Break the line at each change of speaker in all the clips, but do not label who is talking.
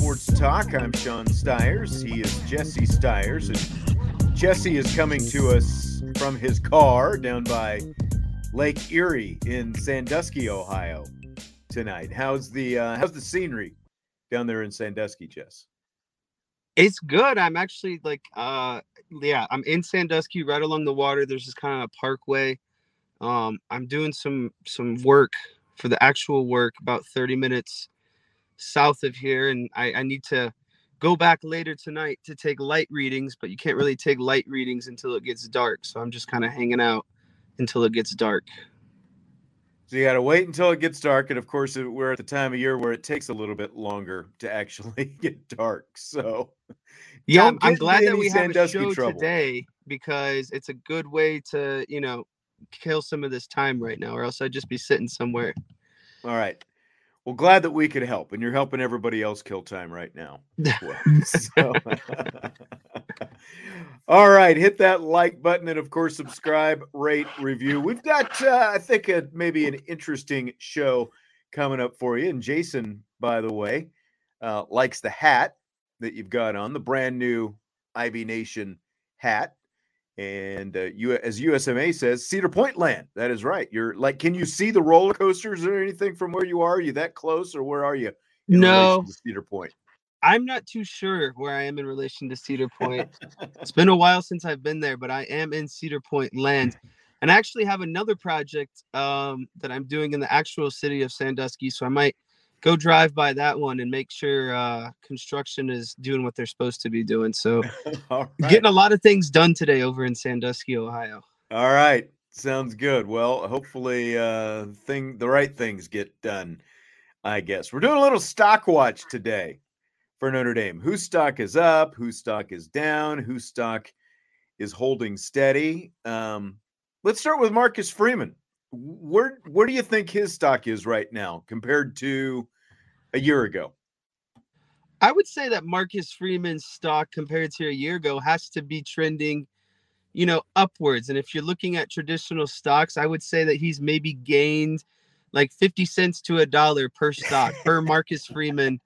Sports Talk. I'm Sean Stiers. He is Jesse Stiers, and Jesse is coming to us from his car down by Lake Erie in Sandusky, Ohio, tonight. How's the uh, how's the scenery down there in Sandusky, Jess?
It's good. I'm actually like, uh, yeah, I'm in Sandusky, right along the water. There's this kind of a parkway. Um, I'm doing some some work for the actual work about 30 minutes south of here, and I, I need to go back later tonight to take light readings, but you can't really take light readings until it gets dark. So I'm just kind of hanging out until it gets dark.
So you got to wait until it gets dark, and of course, we're at the time of year where it takes a little bit longer to actually get dark. So,
yeah, I'm, glad that we have a show trouble. today because it's a good way to, you know, kill some of this time right now, or else I'd just be sitting somewhere.
All right. Well, glad that we could help, and you're helping everybody else kill time right now. so, all right, hit that like button, and of course, subscribe, rate, review. We've got, uh, I think, a, maybe an interesting show coming up for you. And Jason, by the way, uh, likes the hat that you've got on, the brand new IB Nation hat. And uh, you, as USMA says, Cedar Point land. That is right. You're like, can you see the roller coasters or anything from where you are? Are you that close, or where are you?
no,
Cedar Point.
I'm not too sure where I am in relation to Cedar Point. it's been a while since I've been there, but I am in Cedar Point land. And I actually have another project um, that I'm doing in the actual city of Sandusky. So I might go drive by that one and make sure uh, construction is doing what they're supposed to be doing. So, right. getting a lot of things done today over in Sandusky, Ohio.
All right, sounds good. Well, hopefully, uh, thing the right things get done. I guess we're doing a little stock watch today for Notre Dame. Whose stock is up? Whose stock is down? Whose stock is holding steady? Um, let's start with Marcus Freeman where where do you think his stock is right now compared to a year ago?
I would say that Marcus Freeman's stock compared to a year ago has to be trending, you know, upwards. And if you're looking at traditional stocks, I would say that he's maybe gained like 50 cents to a dollar per stock per Marcus Freeman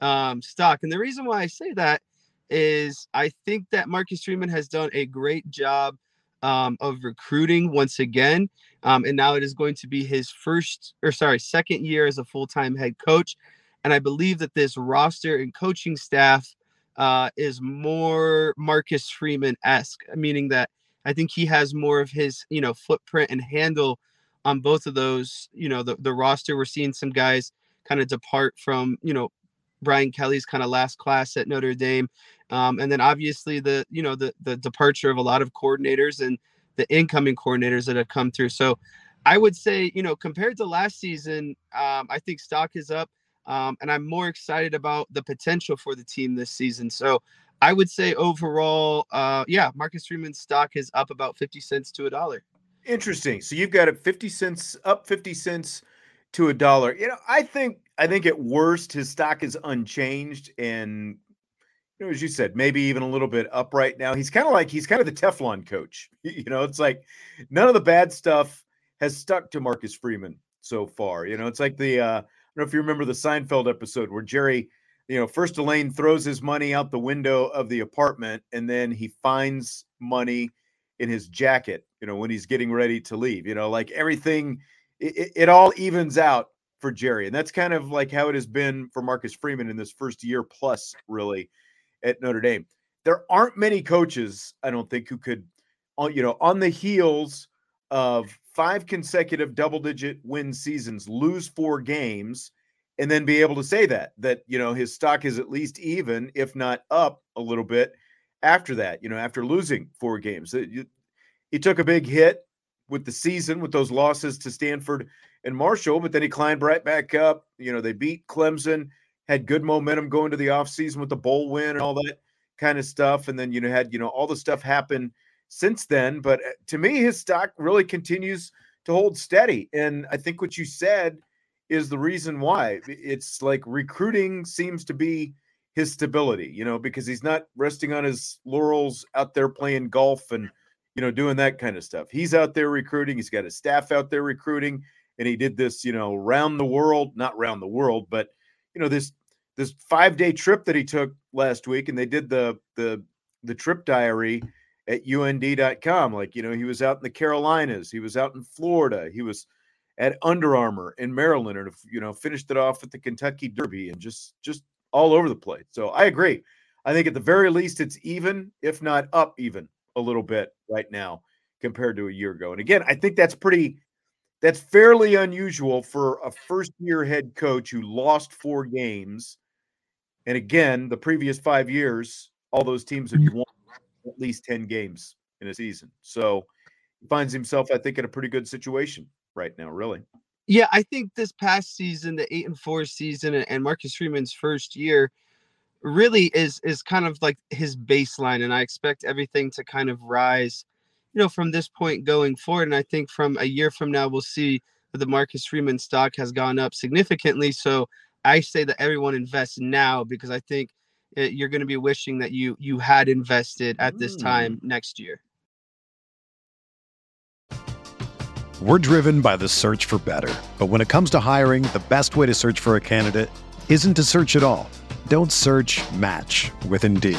um, stock. And the reason why I say that is I think that Marcus Freeman has done a great job um, of recruiting once again. Um, and now it is going to be his first, or sorry, second year as a full time head coach. And I believe that this roster and coaching staff uh, is more Marcus Freeman esque, meaning that I think he has more of his, you know, footprint and handle on both of those. You know, the, the roster, we're seeing some guys kind of depart from, you know, Brian Kelly's kind of last class at Notre Dame. Um, and then obviously the, you know, the, the departure of a lot of coordinators and the incoming coordinators that have come through. So I would say, you know, compared to last season, um, I think stock is up. Um, and I'm more excited about the potential for the team this season. So I would say overall, uh, yeah, Marcus Freeman's stock is up about 50 cents to a dollar.
Interesting. So you've got it 50 cents up 50 cents to a dollar. You know, I think I think at worst his stock is unchanged and you know, as you said, maybe even a little bit up right now. He's kind of like he's kind of the Teflon coach. You know, it's like none of the bad stuff has stuck to Marcus Freeman so far. You know, it's like the uh, I don't know if you remember the Seinfeld episode where Jerry, you know, first Elaine throws his money out the window of the apartment and then he finds money in his jacket, you know, when he's getting ready to leave. You know, like everything it, it all evens out for Jerry. And that's kind of like how it has been for Marcus Freeman in this first year plus, really, at Notre Dame. There aren't many coaches, I don't think, who could, uh, you know, on the heels of five consecutive double digit win seasons, lose four games, and then be able to say that, that, you know, his stock is at least even, if not up a little bit after that, you know, after losing four games. He took a big hit with the season with those losses to Stanford and Marshall, but then he climbed right back up. You know, they beat Clemson, had good momentum going to the offseason with the bowl win and all that kind of stuff. And then, you know, had, you know, all the stuff happen since then. But uh, to me, his stock really continues to hold steady. And I think what you said is the reason why. It's like recruiting seems to be his stability, you know, because he's not resting on his laurels out there playing golf and, you know, doing that kind of stuff. He's out there recruiting, he's got his staff out there recruiting, and he did this, you know, round the world, not round the world, but you know, this this five day trip that he took last week, and they did the the the trip diary at und.com. Like, you know, he was out in the Carolinas, he was out in Florida, he was at Under Armour in Maryland, and you know, finished it off at the Kentucky Derby and just just all over the place. So I agree. I think at the very least it's even, if not up even a little bit right now compared to a year ago. And again, I think that's pretty that's fairly unusual for a first year head coach who lost four games. And again, the previous five years, all those teams have mm-hmm. won at least 10 games in a season. So he finds himself, I think, in a pretty good situation right now, really.
Yeah, I think this past season, the eight and four season, and Marcus Freeman's first year really is is kind of like his baseline. And I expect everything to kind of rise, you know, from this point going forward. And I think from a year from now, we'll see that the Marcus Freeman stock has gone up significantly. So I say that everyone invests now because I think uh, you're going to be wishing that you you had invested at this time mm. next year.
We're driven by the search for better. But when it comes to hiring, the best way to search for a candidate isn't to search at all. Don't search, match with Indeed.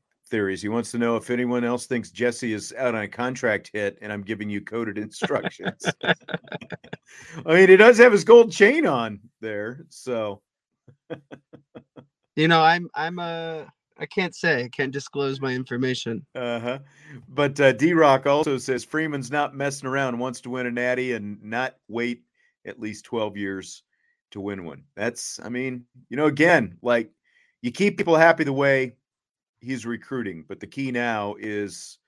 theories. He wants to know if anyone else thinks Jesse is out on a contract hit, and I'm giving you coded instructions. I mean, he does have his gold chain on there, so
you know, I'm I'm a I can't say I can't disclose my information.
Uh huh. But uh, D Rock also says Freeman's not messing around, wants to win a natty and not wait at least twelve years to win one. That's, I mean, you know, again, like you keep people happy the way he's recruiting, but the key now is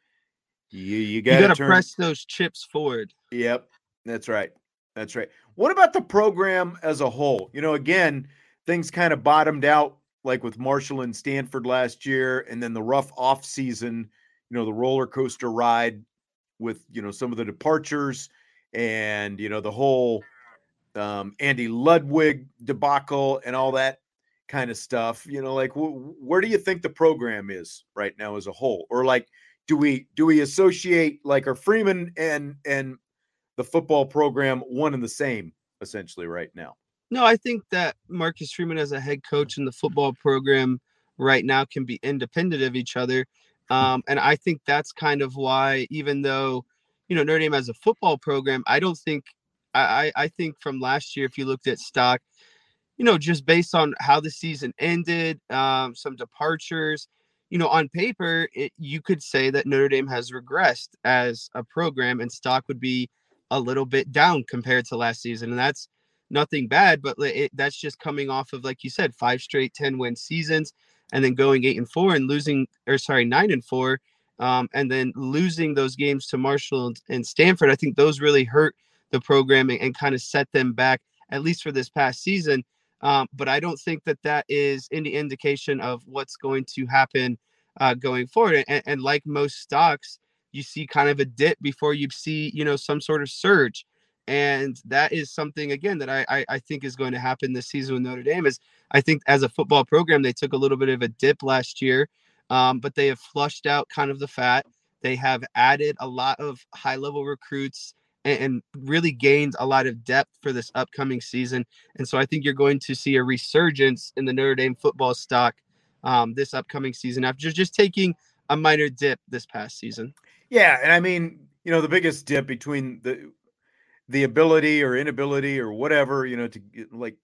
you you got
to press those chips forward.
Yep, that's right. That's right. What about the program as a whole? You know, again things kind of bottomed out like with Marshall and Stanford last year, and then the rough off season, you know, the roller coaster ride with you know some of the departures and you know the whole um, Andy Ludwig debacle and all that kind of stuff. You know, like wh- where do you think the program is right now as a whole, or like do we do we associate like are Freeman and and the football program one and the same essentially right now?
No, I think that Marcus Freeman as a head coach in the football program right now can be independent of each other. Hmm. Um, and I think that's kind of why, even though, you know, Notre Dame has a football program, I don't think, I, I think from last year, if you looked at stock, you know, just based on how the season ended, um, some departures, you know, on paper, it, you could say that Notre Dame has regressed as a program and stock would be a little bit down compared to last season. And that's nothing bad, but it, that's just coming off of, like you said, five straight 10 win seasons and then going eight and four and losing, or sorry, nine and four, um, and then losing those games to Marshall and, Stanford. I think those really hurt the programming and kind of set them back, at least for this past season. Um, but I don't think that that is any indication of what's going to happen uh, going forward. And, and like most stocks, you see kind of a dip before you see, you know, some sort of surge and that is something again that I, I, I think is going to happen this season with Notre Dame. Is I think as a football program they took a little bit of a dip last year, um, but they have flushed out kind of the fat. They have added a lot of high level recruits and, really gained a lot of depth for this upcoming season. And so I think you're going to see a resurgence in the Notre Dame football stock um, this upcoming season after just taking a minor dip this past season.
Yeah, and I mean, you know, the biggest dip between the the ability or inability or whatever, you know, to like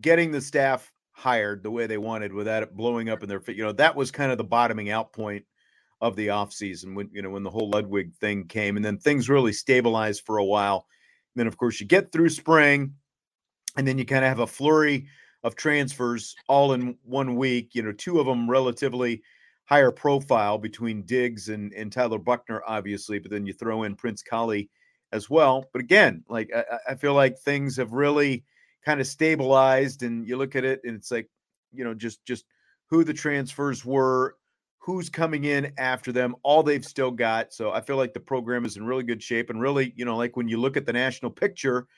getting the staff hired the way they wanted without it blowing up in their feet. You know, that was kind of the bottoming out point of the offseason when, you know, when the whole Ludwig thing came and then things really stabilized for a while. And then, of course, you get through spring and then you kind of have a flurry of transfers all in one week, you know, two of them relatively higher profile between Diggs and, and Tyler Buchner, obviously, but then you throw in Prince Kollie as well. But again, like I, I feel like things have really kind of stabilized, and you look at it, and it's like you know just just who the transfers were, who's coming in after them, all they've still got. So I feel like the program is in really good shape, and really, you know, like when you look at the national picture,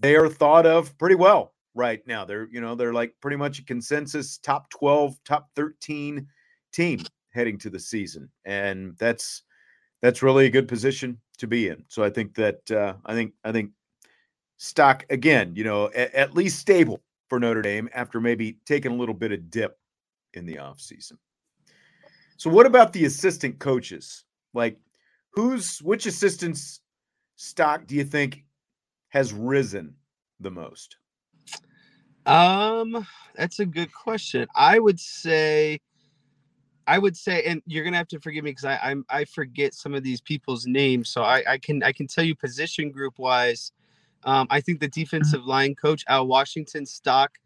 they are thought of pretty well right now. They're you know they're like pretty much a consensus top twelve, top thirteen team heading to the season, and that's that's really a good position to be in. So I think that uh, I think I think stock again, you know, at, at least stable for Notre Dame after maybe taking a little bit of dip in the offseason. So what about the assistant coaches? Like who's which assistant's stock do you think has risen the most?
Um, that's a good question. I would say I would say, and you're gonna have to forgive me because I I'm, i forget some of these people's names. So I, I can I can tell you position group wise. Um, I think the mm-hmm. defensive line coach Al Washington stock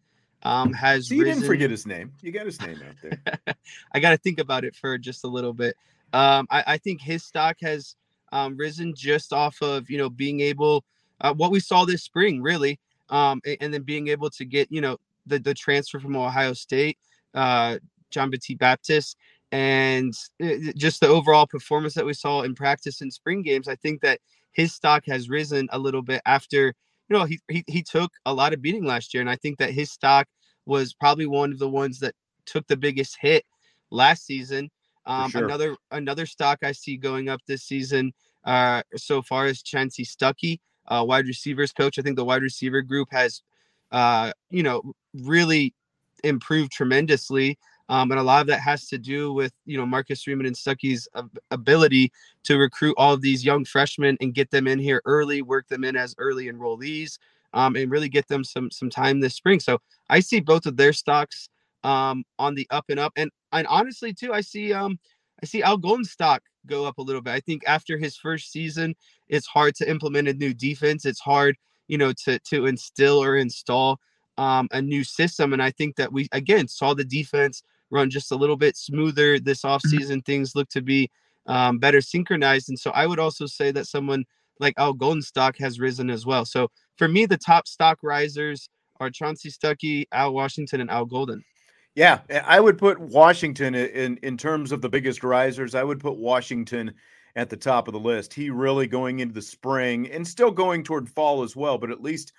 um, has.
So you risen. didn't forget his name. You got his name out there.
I got to think about it for just a little bit. Um, I, I think his stock has um, risen just off of you know being able uh, what we saw this spring really, um, and, and, then being able to get you know the the transfer from Ohio State. Uh, John Batiste Baptist and uh, just the overall performance that we saw in practice in spring games, I think that his stock has risen a little bit after, you know, he, he, he took a lot of beating last year. And I think that his stock was probably one of the ones that took the biggest hit last season. Um, sure. Another another stock I see going up this season uh, so far is Chansi Stuckey, uh, wide receivers coach. I think the wide receiver group has, uh, you know, really improved tremendously. Um, and a lot of that has to do with you know Marcus Freeman and Stuckey's ability to recruit all of these young freshmen and get them in here early, work them in as early enrollees, um, and really get them some some time this spring. So I see both of their stocks um, on the up and up, and and honestly too, I see um I see Al Golden stock go up a little bit. I think after his first season, it's hard to implement a new defense. It's hard, you know, to to instill or install um, a new system. And I think that we again saw the defense run just a little bit smoother this mm-hmm. offseason. Things look to be um, better synchronized. And so I would also say that someone like Al Golden stock has risen as well. So for me, the top stock risers are Chansi Stuckey, Al Washington, and Al Golden.
Yeah, eh, I would put Washington in in terms of the biggest risers. I would put Washington at the top of the list. He really going into the spring and still going toward fall as well, but at least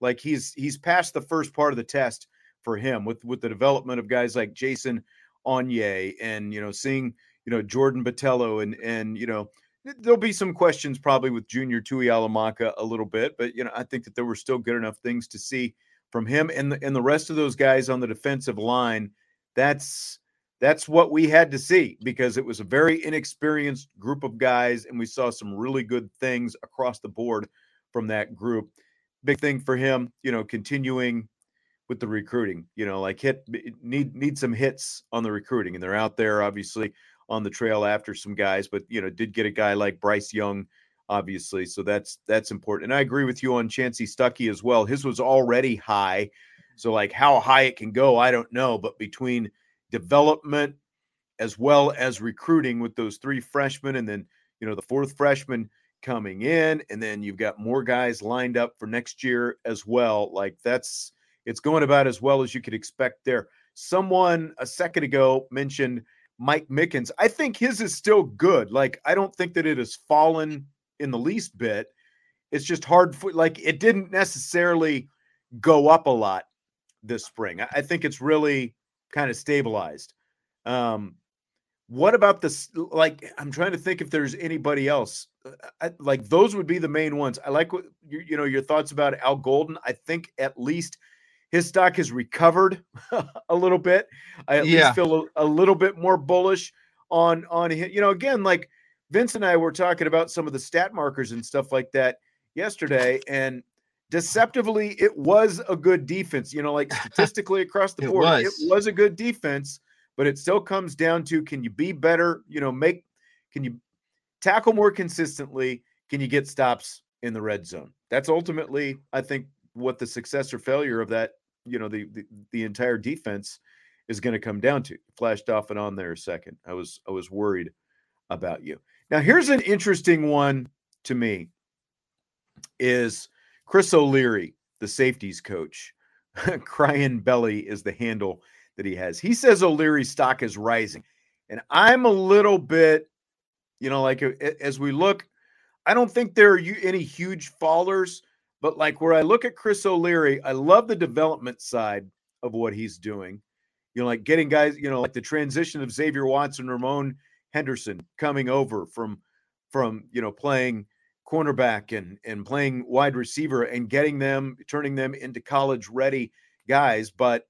like he's he's passed the first part of the test for him with with the development of guys like Jason Onye and you know seeing you know Jordan Botelho and and you know there'll be some questions probably with Junior Tuihalamaka a little bit, but you know I think that there were still good enough things to see from him and the and the rest of those guys on the defensive line. That's that's what we had to see because it was a very inexperienced group of guys, and we saw some really good things across the board from that group. Big thing for him, you know, continuing with the recruiting. You know, like hit need need some hits on the recruiting, and they're out there obviously on the trail after some guys, but you know, did get a guy like Bryce Young, obviously. So that's that's important. And I agree with you on Chansi Stuckey as well. His was already high. So like how high it can go, I don't know. But between development as well as recruiting with those three freshmen and then you know the fourth freshman coming in and then you've got more guys lined up for next year as well like that's it's going about as well as you could expect there someone a second ago mentioned mike mickens i think his is still good like i don't think that it has fallen in the least bit it's just hard for like it didn't necessarily go up a lot this spring i, I think it's really kind of stabilized. Um, what about this? Like, I'm trying to think if there's anybody else. I, like, those would be the main ones. I like what you, you know your thoughts about Al Golden. I think at least his stock has recovered a little bit. I at yeah. least feel a, a, little bit more bullish on on him. You know, again, like Vince and I were talking about some of the stat markers and stuff like that yesterday, and deceptively, it was a good defense. You know, like statistically across the board, it was. it was a good defense, but it still comes down to can you be better? You know, make can you tackle more consistently? Can you get stops in the red zone? That's ultimately, I think, what the success or failure of that, you know, the the, the entire defense is going to come down to. Flashed off and on there a second. I was I was worried about you. Now here's an interesting one to me. Is Chris O'Leary, the safeties coach, crying belly is the handle that he has. He says O'Leary's stock is rising. And I'm a little bit, you know, like as we look, I don't think there are any huge fallers, but like where I look at Chris O'Leary, I love the development side of what he's doing. You know, like getting guys, you know, like the transition of Xavier Watson, Ramon Henderson coming over from from you know playing cornerback and and playing wide receiver and getting them turning them into college ready guys but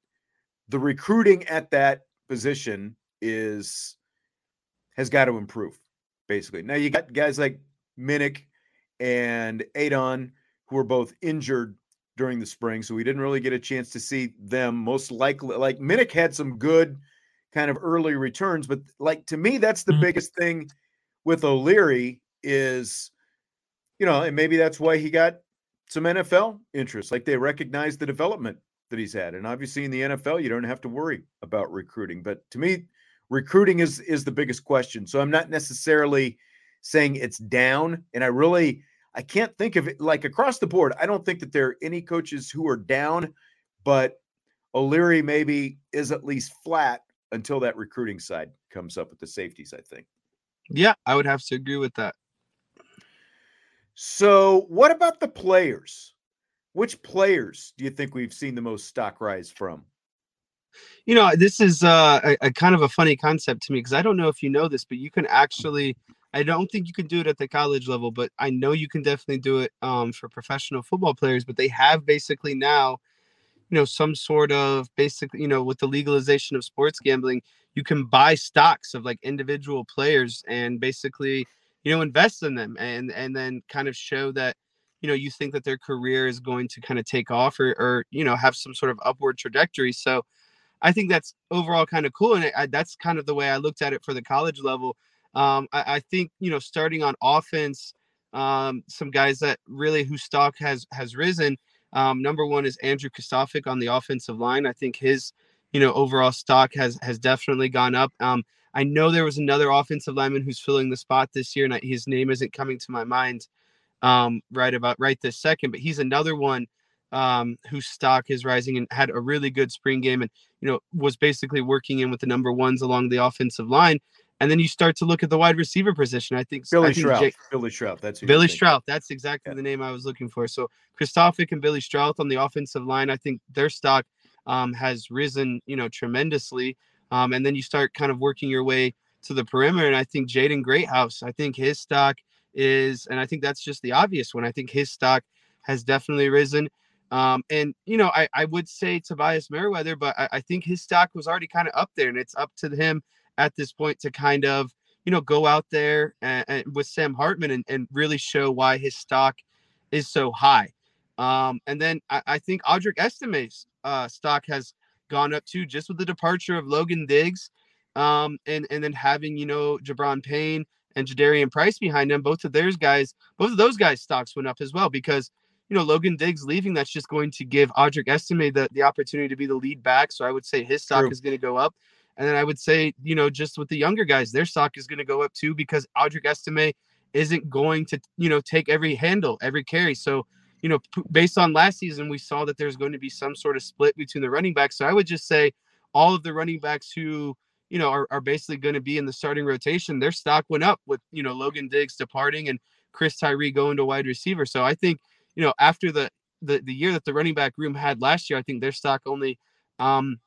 the recruiting at that position is has got to improve basically now you got guys like Minnick and Adon who were both injured during the spring so we didn't really get a chance to see them most likely like Minnick had some good kind of early returns but like to me that's the mm-hmm. biggest thing with O'Leary is you know, and maybe that's why he got some NFL interest. Like they recognize the development that he's had. And obviously in the NFL, you don't have to worry about recruiting. But to me, recruiting is is the biggest question. So I'm not necessarily saying it's down. And I really I can't think of it like across the board. I don't think that there are any coaches who are down, but O'Leary maybe is at least flat until that recruiting side comes up with the safeties, I think.
Yeah, I would have to agree with that.
So, what about the players? Which players do you think we've seen the most stock rise from?
You know, this is uh, a, a kind of a funny concept to me because I don't know if you know this, but you can actually. I don't think you can do it at the college level, but I know you can definitely do it um, for professional football players. But they have basically now, you know, some sort of basically, you know, with the legalization of sports gambling, you can buy stocks of like individual players and basically you know invest in them and and then kind of show that you know you think that their career is going to kind of take off or or you know have some sort of upward trajectory so i think that's overall kind of cool and I, that's kind of the way i looked at it for the college level um, I, I, think you know starting on offense um, some guys that really whose stock has has risen um, number one is andrew Kristofic on the offensive line i think his you know overall stock has has definitely gone up um, I know there was another offensive lineman who's filling the spot this year, and his name isn't coming to my mind um, right about right this second, but he's another one um, whose stock is rising and had a really good spring game, and you know was basically working in with the number ones along the offensive line. And then you start to look at the wide receiver position. I think
Billy
I think. Jake-
Billy Schrauth. That's
Billy. Schrauth. That's exactly
Yeah.
the name I was looking for. So Kristofic and Billy Schrauth on the offensive line. I think their stock um, has risen, you know, tremendously. Um, and then you start kind of working your way to the perimeter. And I think Jaden Greathouse. I think his stock is, and I think that's just the obvious one. I think his stock has definitely risen. Um, and you know, I, I would say Tobias Merriweather, but I, I think his stock was already kind of up there, and it's up to him at this point to kind of you know go out there and, and with Sam Hartman and, and really show why his stock is so high. Um, and then I, I think Audric Estime's uh, stock has gone up too, just with the departure of Logan Diggs, um, and and then having you know Gi'Bran Payne and Jadarian Price behind them. Both of those guys, both of those guys' stocks went up as well because you know Logan Diggs leaving. That's just going to give Audric Estime the the opportunity to be the lead back. So I would say his stock
True.
is going to go up. And then I would say, you know, just with the younger guys, their stock is going to go up too because Audric Estime isn't going to, you know, take every handle, every carry. So, you know, p- based on last season, we saw that there's going to be some sort of split between the running backs. So I would just say all of the running backs who, you know, are, are basically going to be in the starting rotation, their stock went up with, you know, Logan Diggs departing and Chris Tyree going to wide receiver. So I think, you know, after the, the, the year that the running back room had last year, I think their stock only um,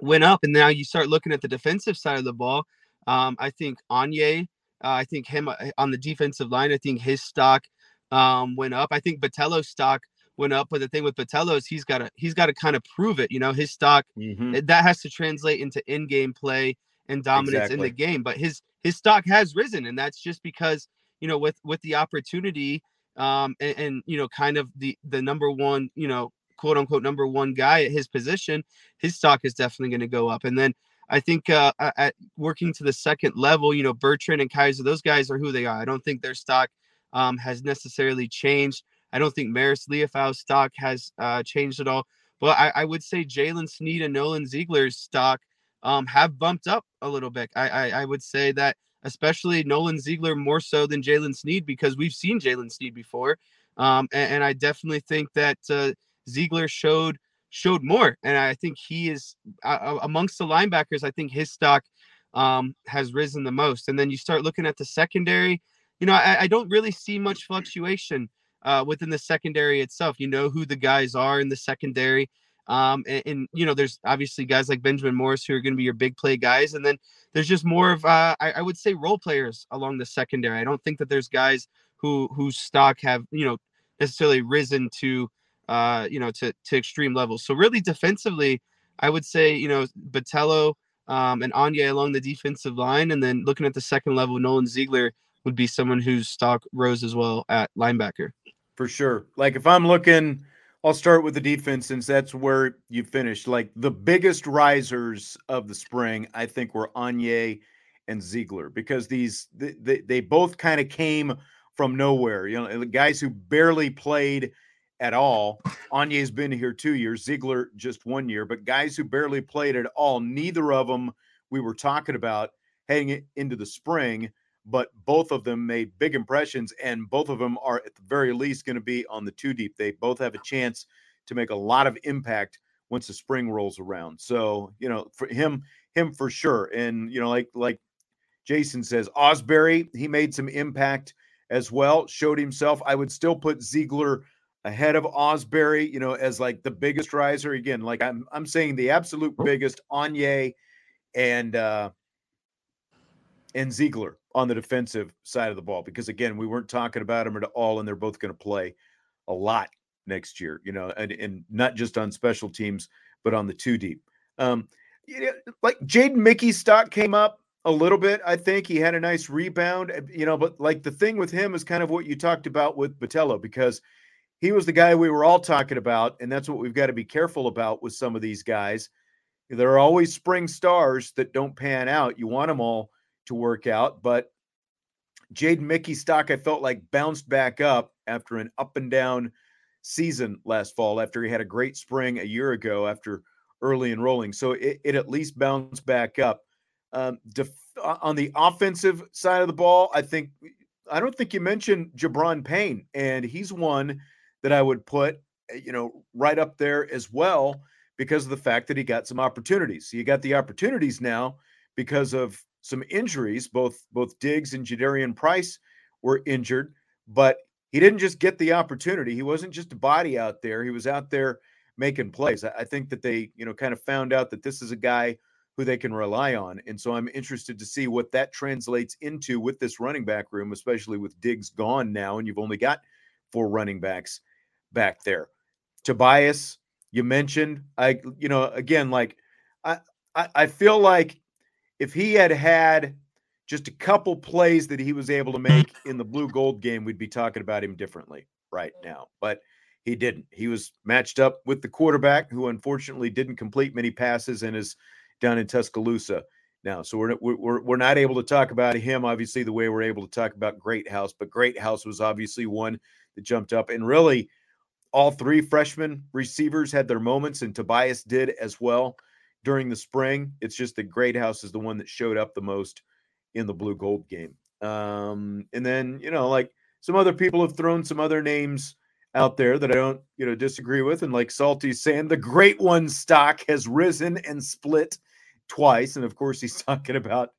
went up. And now you start looking at the defensive side of the ball. Um, I think Onye, uh, I think him uh, on the defensive line, I think his stock um, went up. I think Botelho's stock went up. But the thing with Botelho is he's got to he's got to kind of prove it. You know, his stock
Mhm.
it- that has to translate into in-game play and dominance in the game. But his his stock has risen, and that's just because you know with with the opportunity um, and, and you know kind of the the number one you know quote unquote number one guy at his position, his stock is definitely going to go up. And then I think uh, at working to the second level, you know Bertrand and Kiser, those guys are who they are. I don't think their stock um, has necessarily changed. I don't think Maris Liufau's stock has uh, changed at all. But I, I would say Jaylen Sneed and Nolan Ziegler's stock um, have bumped up a little bit. I, I, I would say that especially Nolan Ziegler more so than Jaylen Sneed because we've seen Jaylen Sneed before. Um, and, and I definitely think that uh, Ziegler showed showed more. And I think he is uh, amongst the linebackers. I think his stock um, has risen the most. And then you start looking at the secondary. You know, I, I don't really see much fluctuation uh, within the secondary itself. You know who the guys are in the secondary. Um, and, and you know, there's obviously guys like Benjamin Morris who are going to be your big play guys, and then there's just more of uh, I, I would say role players along the secondary. I don't think that there's guys who whose stock have you know necessarily risen to uh, you know to to extreme levels. So really defensively, I would say you know Botelho um, and Onye along the defensive line, and then looking at the second level, Nolan Ziegler would be someone whose stock rose as well at linebacker.
for sure. Like if I'm looking, I'll start with the defense since that's where you finished. Like the biggest risers of the spring, I think, were Onye and Ziegler because these they, they, they both kind of came from nowhere. You know, guys who barely played at all. Onye's been here two years, Ziegler just one year, but guys who barely played at all. Neither of them we were talking about heading into the spring but both of them made big impressions, and both of them are at the very least going to be on the two deep. They both have a chance to make a lot of impact once the spring rolls around. So you know, for him, him for sure. And you know, like like Jason says, Ausberry, he made some impact as well, showed himself. I would still put Ziegler ahead of Ausberry, you know, as like the biggest riser. Again, like I'm I'm saying the absolute biggest Onye and uh and Ziegler on the defensive side of the ball because again, we weren't talking about them at all, and they're both going to play a lot next year, you know, and, and not just on special teams, but on the two deep. Um, like Jaden Mickey's stock came up a little bit. I think he had a nice rebound, uh, you know, but like the thing with him is kind of what you talked about with Botelho because he was the guy we were all talking about, and that's what we've got to be careful about with some of these guys. There are always spring stars that don't pan out. You want them all to work out. But Jaden Mickey stock, I felt like bounced back up after an up and down season last fall, after he had a great spring a year ago after early enrolling. So it, it at least bounced back up. Um, def- on the offensive side of the ball, I think I don't think you mentioned Gi'Bran Payne, and he's one that I would put, uh, you know, right up there as well because of the fact that he got some opportunities. You got the opportunities now because of some injuries. Both both Diggs and Jadarian Price were injured, but he didn't just get the opportunity. He wasn't just a body out there. He was out there making plays. I think that they, you know, kind of found out that this is a guy who they can rely on. And so I'm interested to see what that translates into with this running back room, especially with Diggs gone now, and you've only got four running backs back there. Tobias, you mentioned, I, you know, again, like I, I, I feel like if he had had just a couple plays that he was able to make in the blue gold game, we'd be talking about him differently right now. But he didn't. He was matched up with the quarterback who unfortunately didn't complete many passes and is down in Tuscaloosa now. So we're, we're, we're not able to talk about him, obviously, the way we're able to talk about Greathouse. But Greathouse was obviously one that jumped up. And really, all three freshman receivers had their moments, and Tobias did as well during the spring. It's just that Greathouse is the one that showed up the most in the blue gold game. Um, and then, you know, like some other people have thrown some other names out there that I don't, you know, disagree with. And like Salty's saying, the great one stock has risen and split twice. And of course, he's talking about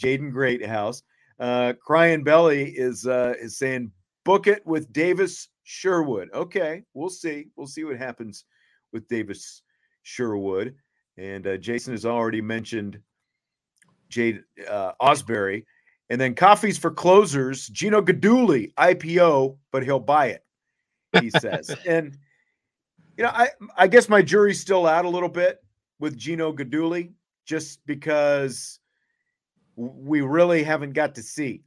Jaden Greathouse. Uh, Crying Belly is uh, is saying, book it with Davis Sherwood. Okay, we'll see. We'll see what happens with Davis Sherwood. And uh, Jason has already mentioned Jade uh, Ausberry. And then coffees for closers, Gino Guidugli, IPO, but he'll buy it he says. and you know, I I guess my jury's still out a little bit with Gino Guidugli, just because we really haven't got to see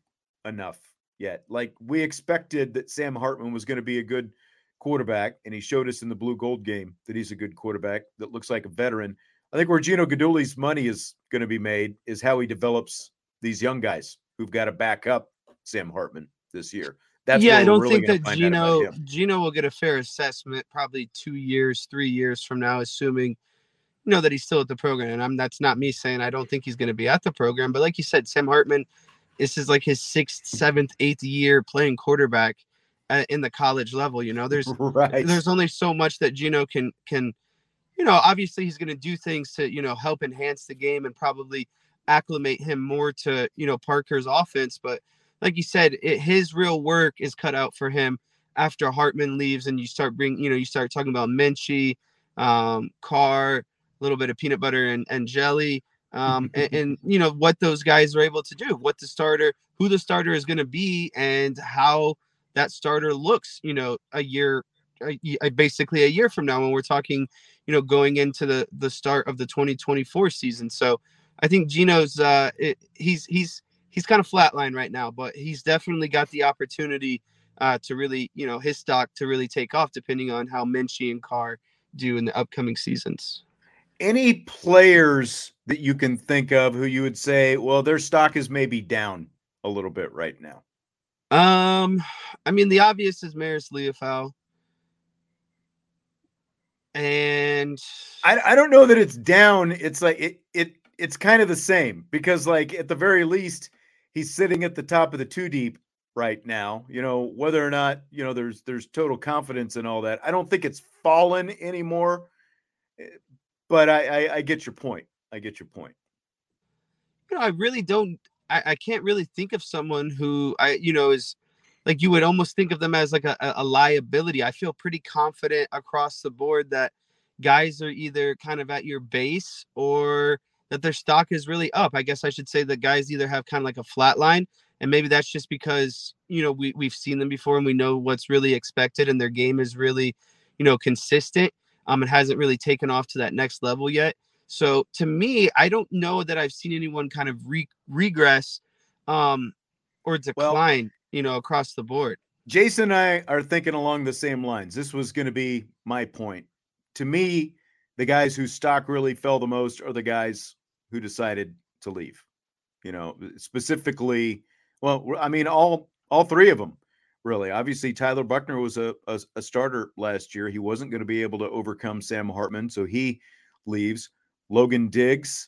enough yet. Like we expected that Sam Hartman was going to be a good quarterback, and he showed us in the blue gold game that he's a good quarterback that looks like a veteran. I think where Gino Guidugli's money is going to be made is how he develops these young guys who've got to back up Sam Hartman this year.
That's yeah, I don't really think that Gino Gino will get a fair assessment probably two years, three years from now, assuming you know that he's still at the program. And I'm that's not me saying I don't think he's going to be at the program, but like you said, Sam Hartman, this is like his sixth, seventh, eighth year playing quarterback at, in the college level. You know, there's right. there's only so much that Gino can can, you know, obviously he's going to do things to you know help enhance the game and probably acclimate him more to you know Parker's offense, but like you said, it, his real work is cut out for him after Hartman leaves, and you start bring, you know, you start talking about Minchey, um, Carr, a little bit of peanut butter and, and jelly, um, and, and, you know what those guys are able to do, what the starter, who the starter is going to be, and how that starter looks, you know, a year, a, basically a year from now when we're talking, you know, going into the the start of the 2024 season. So I think Gino's, uh, it, he's he's he's kind of flatline right now, but he's definitely got the opportunity uh, to really, you know, his stock to really take off, depending on how Minchey and Carr do in the upcoming seasons.
Any players that you can think of who you would say, well, their stock is maybe down a little bit right now?
Um, I mean, the obvious is Marist Liufau. And
I, I don't know that it's down. It's like it it it's kind of the same because like at the very least he's sitting at the top of the two deep right now. You know, whether or not, you know, there's there's total confidence in all that. I don't think it's fallen anymore. But I, I, I get your point. I get your point.
You know, I really don't I, I can't really think of someone who I, you know, is like you would almost think of them as like a, a liability. I feel pretty confident across the board that guys are either kind of at your base or that their stock is really up. I guess I should say that guys either have kind of like a flat line, and maybe that's just because you know we we've seen them before and we know what's really expected, and their game is really, you know, consistent. Um, it hasn't really taken off to that next level yet. So to me, I don't know that I've seen anyone kind of re- regress, um, or decline, well, you know, across the board.
Jason and I are thinking along the same lines. This was going to be my point. To me, the guys whose stock really fell the most are the guys who decided to leave. You know, specifically, well, I mean, all all three of them, really. Obviously, Tyler Buchner was a, a, a starter last year. He wasn't going to be able to overcome Sam Hartman, so he leaves. Logan Diggs,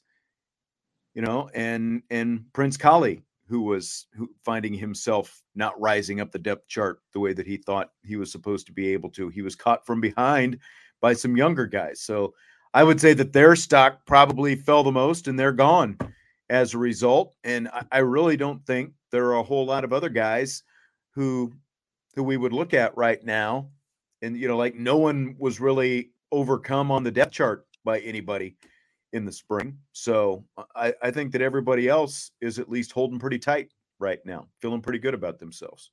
you know, and and Prince Kollie, who was who, finding himself not rising up the depth chart the way that he thought he was supposed to be able to. He was caught from behind by some younger guys. So I would say that their stock probably fell the most and they're gone as a result. And I, I really don't think there are a whole lot of other guys who who we would look at right now. And you know, like no one was really overcome on the depth chart by anybody in the spring. So I, I think that everybody else is at least holding pretty tight right now, feeling pretty good about themselves.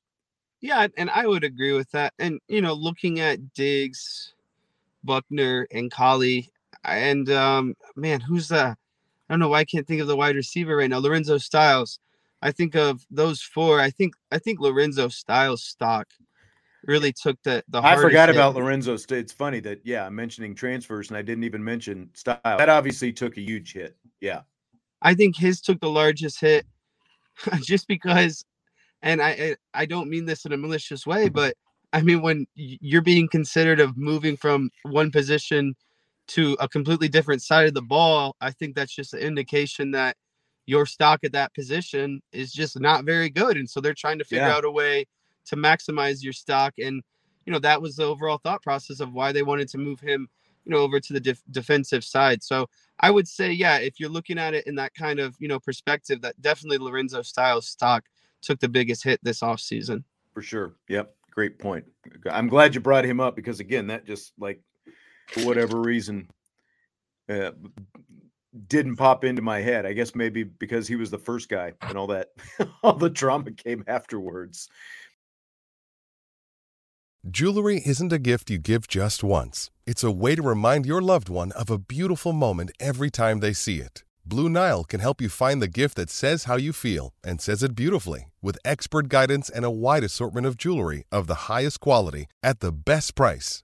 Yeah, and I would agree with that. And you know, looking at Diggs, Buchner, and Kollie, and um, man, who's the? I don't know why I can't think of the wide receiver right now. Lorenzo Styles. I think of those four. I think I think Lorenzo Styles stock really took the the.
I forgot hit. about Lorenzo. It's funny that yeah, I'm mentioning transfers and I didn't even mention style. That obviously took a huge hit. Yeah,
I think his took the largest hit, just because, and I I don't mean this in a malicious way, but I mean when you're being considered of moving from one position to a completely different side of the ball, I think that's just an indication that your stock at that position is just not very good, and so they're trying to figure yeah. out a way to maximize your stock. And, you know, that was the overall thought process of why they wanted to move him, you know, over to the def- defensive side. So I would say, yeah, if you're looking at it in that kind of, you know, perspective, that definitely Lorenzo Styles stock took the biggest hit this offseason.
For sure. Yep. Great point. I'm glad you brought him up because, again, that just like, for whatever reason, uh, didn't pop into my head. I guess maybe because he was the first guy and all that, all the drama came afterwards.
Jewelry isn't a gift you give just once. It's a way to remind your loved one of a beautiful moment every time they see it. Blue Nile can help you find the gift that says how you feel and says it beautifully with expert guidance and a wide assortment of jewelry of the highest quality at the best price.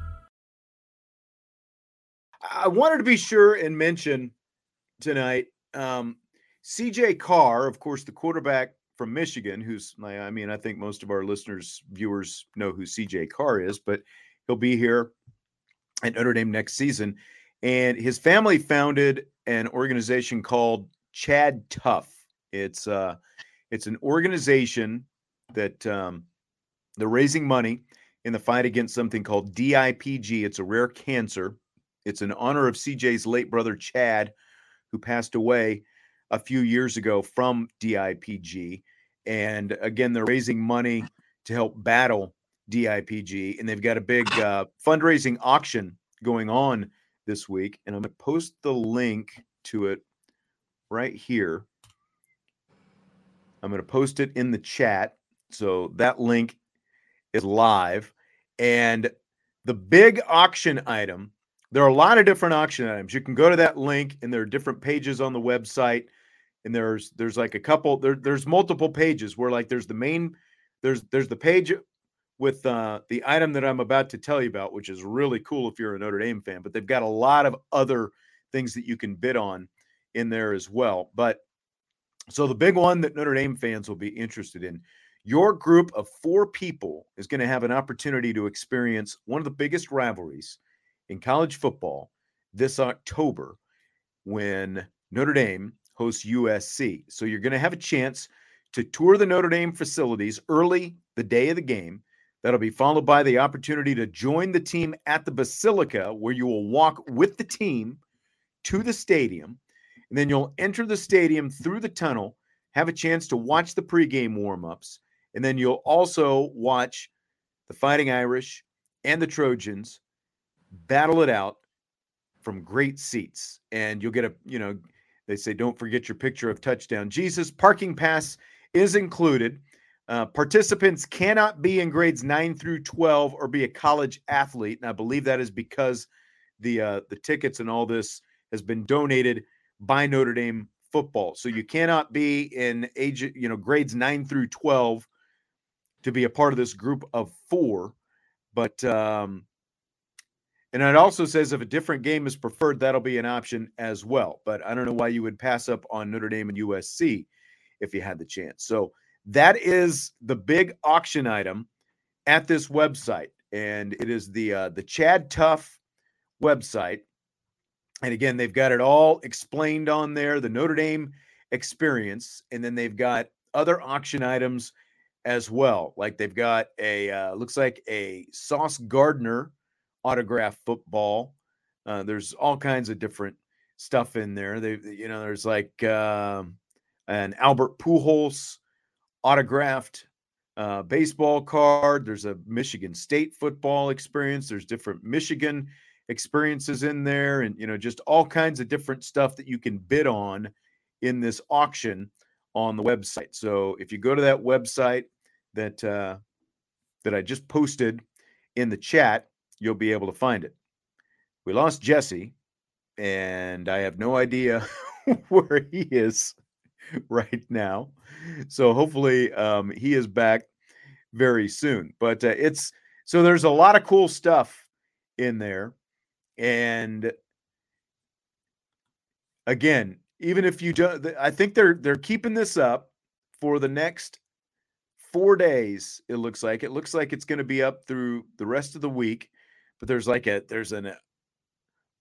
I wanted to be sure and mention tonight um, CJ Carr, of course, the quarterback from Michigan, who's, I mean, I think most of our listeners, viewers know who CJ Carr is, but he'll be here at Notre Dame next season. And his family founded an organization called Chad Tough. It's uh, it's an organization that um, they're raising money in the fight against something called DIPG. It's a rare cancer it's in honor of CJ's late brother, Chad, who passed away a few years ago from DIPG. And again, they're raising money to help battle DIPG. And they've got a big uh, fundraising auction going on this week. And I'm going to post the link to it right here. I'm going to post it in the chat. So that link is live. And the big auction item there are a lot of different auction items. You can go to that link, and there are different pages on the website. And there's there's like a couple there, there's multiple pages where like there's the main there's there's the page with uh, the item that I'm about to tell you about, which is really cool if you're a Notre Dame fan. But they've got a lot of other things that you can bid on in there as well. But so the big one that Notre Dame fans will be interested in, your group of four people is going to have an opportunity to experience one of the biggest rivalries in college football this October when Notre Dame hosts USC. So you're going to have a chance to tour the Notre Dame facilities early the day of the game. That'll be followed by the opportunity to join the team at the Basilica, where you will walk with the team to the stadium. And then you'll enter the stadium through the tunnel, have a chance to watch the pregame warmups. And then you'll also watch the Fighting Irish and the Trojans battle it out from great seats. And you'll get a, you know, they say, don't forget your picture of touchdown. Jesus, parking pass is included. Uh, participants cannot be in grades 9 through 12 or be a college athlete. And I believe that is because the uh, the tickets and all this has been donated by Notre Dame football. So you cannot be in age, you know, grades nine through 12 to be a part of this group of four. But, um, and it also says if a different game is preferred, that'll be an option as well. But I don't know why you would pass up on Notre Dame and USC if you had the chance. So that is the big auction item at this website, and it is the uh, the Chad Tough website. And again, they've got it all explained on there, the Notre Dame experience, and then they've got other auction items as well. Like they've got a uh, looks like a Sauce Gardner autograph football. Uh, there's all kinds of different stuff in there. They, you know, there's like um, an Albert Pujols autographed uh, baseball card. There's a Michigan State football experience. There's different Michigan experiences in there, and you know, just all kinds of different stuff that you can bid on in this auction on the website. So if you go to that website that uh, that I just posted in the chat, you'll be able to find it. We lost Jesse, and I have no idea where he is right now. So hopefully um, he is back very soon. But uh, it's so there's a lot of cool stuff in there. And again, even if you don't, I think they're they're keeping this up for the next four days. It looks like it looks like it's going to be up through the rest of the week. But there's like a there's an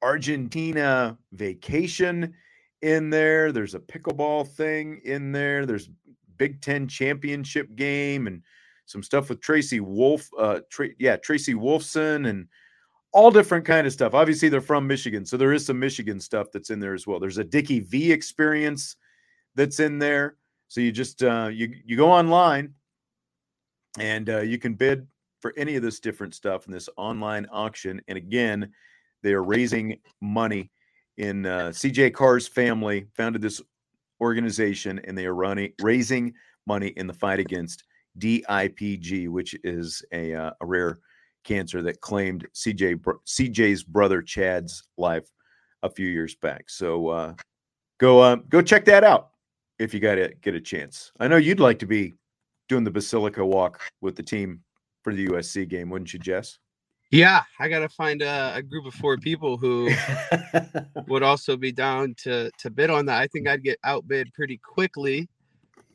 Argentina vacation in there. There's a pickleball thing in there. There's Big Ten championship game and some stuff with Tracy Wolf. Uh, Tra- yeah, Tracy Wolfson and all different kind of stuff. Obviously, they're from Michigan, so there is some Michigan stuff that's in there as well. There's a Dickie V experience that's in there. So you just uh, you you go online and uh, you can bid for any of this different stuff in this online auction. And again, they are raising money in uh, CJ Carr's family founded this organization, and they are running raising money in the fight against DIPG, which is a, uh, a rare cancer that claimed CJ CJ's brother Chad's life a few years back. So uh, go uh, go check that out if you got to get a chance. I know you'd like to be doing the Basilica walk with the team for the USC game, wouldn't you, Jess?
Yeah, I gotta find a, a group of four people who would also be down to to bid on that. I think I'd get outbid pretty quickly,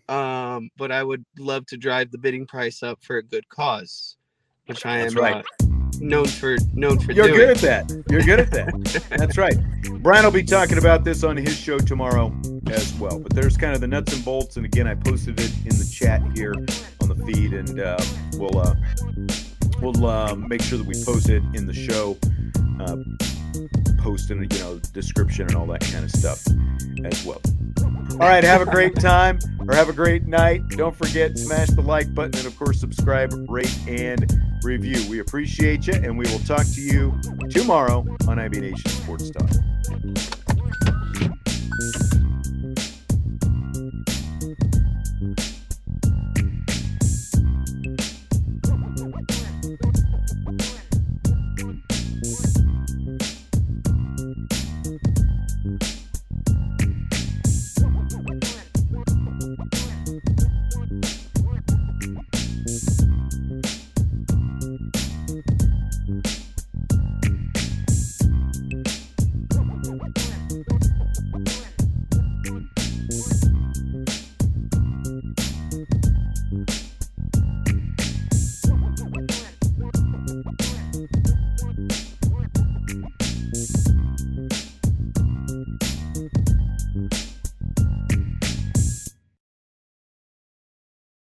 um, but I would love to drive the bidding price up for a good cause, which I
That's
am
right.
uh, known for known for
You're
doing.
good at that. You're good at that. That's right. Brian will be talking about this on his show tomorrow as well. But there's kind of the nuts and bolts. And again, I posted it in the chat here on the feed, and uh, we'll uh, we'll uh, make sure that we post it in the show. Uh, post in the you know description and all that kind of stuff as well. All right, have a great time or have a great night. Don't forget smash the like button and of course subscribe, rate and review. We appreciate you and we will talk to you tomorrow on IB Nation Sports Talk.